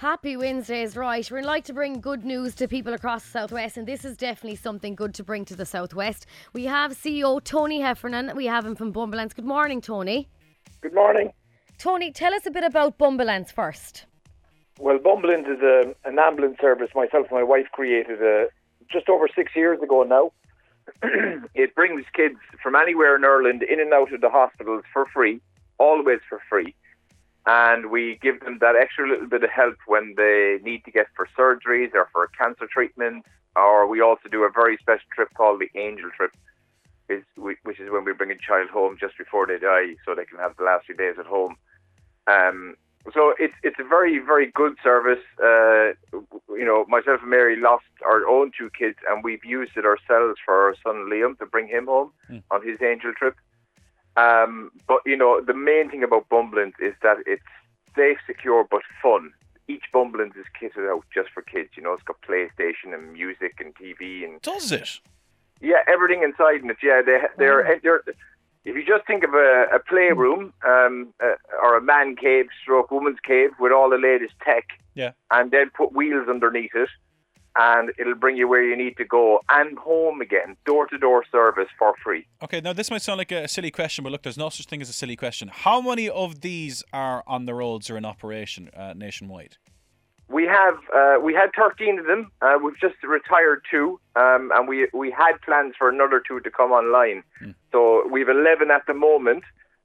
Happy Wednesday is right. We'd like to bring good news to people across the Southwest, and this is definitely something good to bring to the Southwest. We have CEO Tony Heffernan. We have him from Bumbleance. Good morning, Tony. Good morning. Tony, tell us a bit about Bumbleance first. Well, Bumbleance is a, an ambulance service myself and my wife created uh, just over six years ago now. it brings kids from anywhere in Ireland in and out of the hospitals for free, always for free and we give them that extra little bit of help when they need to get for surgeries or for cancer treatment. Or we also do a very special trip called the Angel Trip, which is when we bring a child home just before they die, so they can have the last few days at home. Um, so it's it's a very very good service. Uh, you know, myself and Mary lost our own two kids, and we've used it ourselves for our son Liam to bring him home mm. on his angel trip. Um, but you know, the main thing about Bumbleance is that it's safe, secure, but fun. Each Bumbleance is kitted out just for kids. You know, it's got PlayStation and music and TV and. Does it? Yeah, everything inside in it. Yeah, they they're, oh. they're if you just think of a, a playroom um, uh, or a man cave, stroke woman's cave with all the latest tech, yeah, and then put wheels underneath it, and it'll bring you where you need to go and home again, door to door service for free. Okay, now this might sound like a silly question, but look, there's no such thing as a silly question. How many of these are on the roads or in operation uh, nationwide? We have uh, we had 13 of them. Uh, we've just retired two, um, and we we had plans for another two to come online. Mm. So we've 11 at the moment.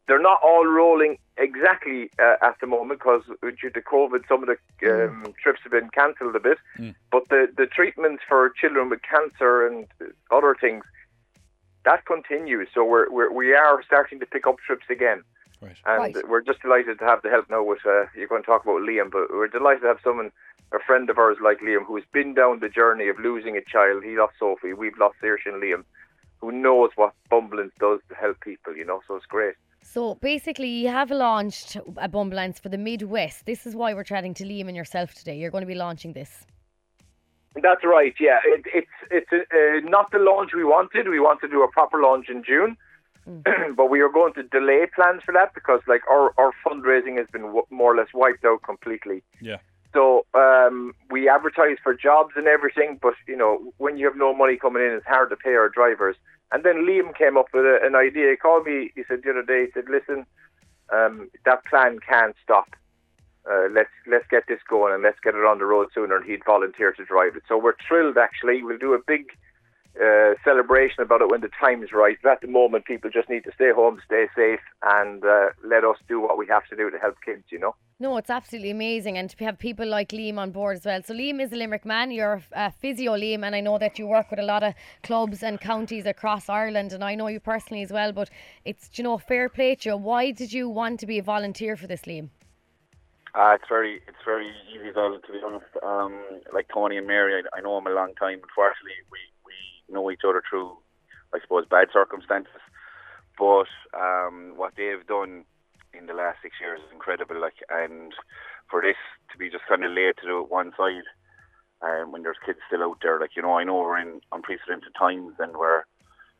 They're not all rolling exactly uh, at the moment because due to COVID, some of the um, mm. trips have been cancelled a bit. Mm. But the, the treatments for children with cancer and other things that continues. So we're, we're we are starting to pick up trips again. Right. And right. we're just delighted to have the help now with, uh, you're going to talk about Liam, but we're delighted to have someone, a friend of ours like Liam, who's been down the journey of losing a child. He lost Sophie, we've lost Saoirse and Liam, who knows what Bumbleance does to help people, you know, so it's great. So basically, you have launched a Bumbleance for the Midwest. This is why we're chatting to Liam and yourself today. You're going to be launching this. That's right. Yeah, it, it's it's uh, not the launch we wanted. We wanted to do a proper launch in June, mm. but we are going to delay plans for that because like our our fundraising has been w- more or less wiped out completely. Yeah. So um, we advertise for jobs and everything, but you know when you have no money coming in, it's hard to pay our drivers. And then Liam came up with a, an idea. He called me. He said the other day. He said, "Listen, um, that plan can't stop. Uh, let's let's get this going and let's get it on the road sooner." And he'd volunteer to drive it. So we're thrilled. Actually, we'll do a big uh, celebration about it when the time's right. But at the moment, people just need to stay home, stay safe, and uh, let us do what we have to do to help kids. You know. No, it's absolutely amazing, and to have people like Liam on board as well. So Liam is a Limerick man. You're a physio, Liam, and I know that you work with a lot of clubs and counties across Ireland, and I know you personally as well. But it's you know fair play to you. Why did you want to be a volunteer for this, Liam? Uh, it's very it's very easy to be honest. Um, like Tony and Mary, I, I know them a long time. Unfortunately, we know each other through, I suppose, bad circumstances. But um, what they've done in the last six years is incredible. Like, and for this to be just kind of laid to the one side, um, when there's kids still out there, like you know, I know we're in unprecedented times and where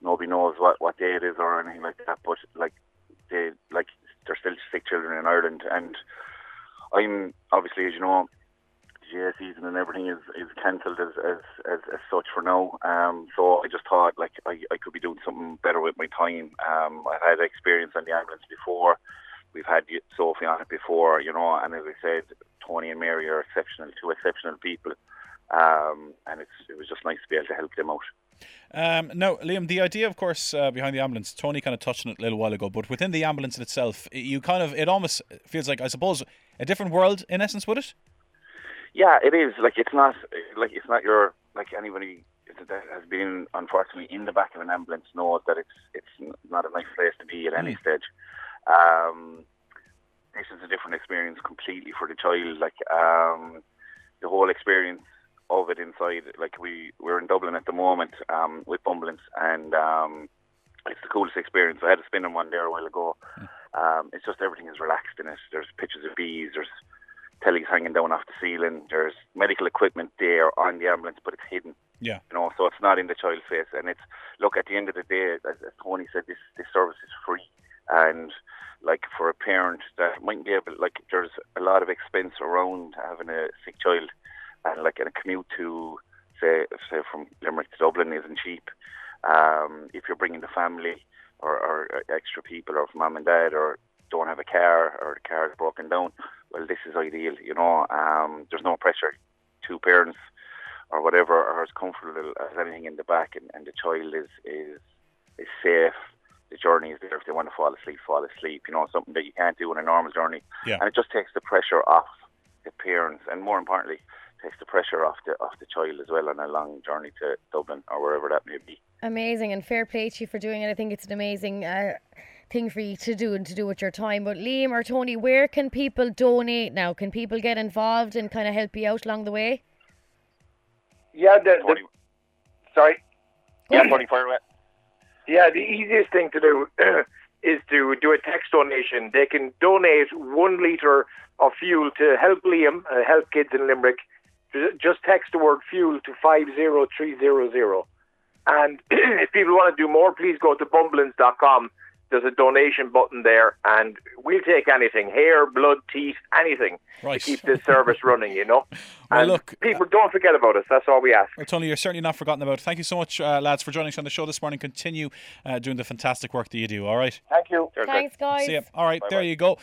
nobody knows what what day it is or anything like that. But like, they like there's still sick children in Ireland, and I'm obviously, as you know, GAA season and everything is, is cancelled as, as, as, as, such for now. Um, so I just thought like I, I could be doing something better with my time. Um, I've had experience on the ambulance before. We've had Sophie on it before, you know, and as I said, Tony and Mary are exceptional, two exceptional people. Um, and it's, it was just nice to be able to help them out. Um, now, Liam, the idea, of course, uh, behind the ambulance, Tony kind of touched on it a little while ago, but within the ambulance itself, you kind of, it almost feels like, I suppose, a different world in essence, would it? Yeah, it is. Like it's not like it's not your like anybody that has been unfortunately in the back of an ambulance knows that it's it's not a nice place to be at any mm. stage. Um, this is a different experience completely for the child. Like um, the whole experience of it inside. Like we we're in Dublin at the moment um, with Bumbleance, and um, it's the coolest experience. I had a spin on one there a while ago. Mm. Um, it's just everything is relaxed in it. There's pictures of bees. There's telly's hanging down off the ceiling. There's medical equipment there on the ambulance, but it's hidden. Yeah. You know, so it's not in the child's face. And it's look at the end of the day, as, as Tony said, this this service is free, and like for a parent that mightn't be able, like there's a lot of expense around having a sick child, and like in a commute to say say from Limerick to Dublin isn't cheap. Um, if you're bringing the family or, or extra people, or mum and dad or don't have a car or the car is broken down, well, this is ideal. You know, um, there's no pressure. Two parents or whatever are as comfortable as anything in the back, and, and the child is is is safe. The journey is there. If they want to fall asleep, fall asleep. You know, something that you can't do in a normal journey. Yeah. And it just takes the pressure off the parents, and more importantly, takes the pressure off the off the child as well on a long journey to Dublin or wherever that may be. Amazing and fair play to you for doing it. I think it's an amazing uh, thing for you to do and to do with your time. But Liam or Tony, where can people donate now? Can people get involved and kind of help you out along the way? Yeah, the, the sorry. Go yeah, ahead. Tony, fire away. Yeah, the easiest thing to do is to do a text donation. They can donate one litre of fuel to help Liam, uh, help kids in Limerick. Just text the word fuel to 50300. And if people want to do more, please go to bumbleance.com. There's a donation button there, and we'll take anything hair, blood, teeth, anything Right. to keep this service running, you know? Well, and look, people, don't forget about us. That's all we ask. Well, Tony, you're certainly not forgotten about. Thank you so much, uh, lads, for joining us on the show this morning. Continue uh, doing the fantastic work that you do. All right. Thank you. Cheers. Thanks, guys. See ya. All right, there Bye-bye. you go.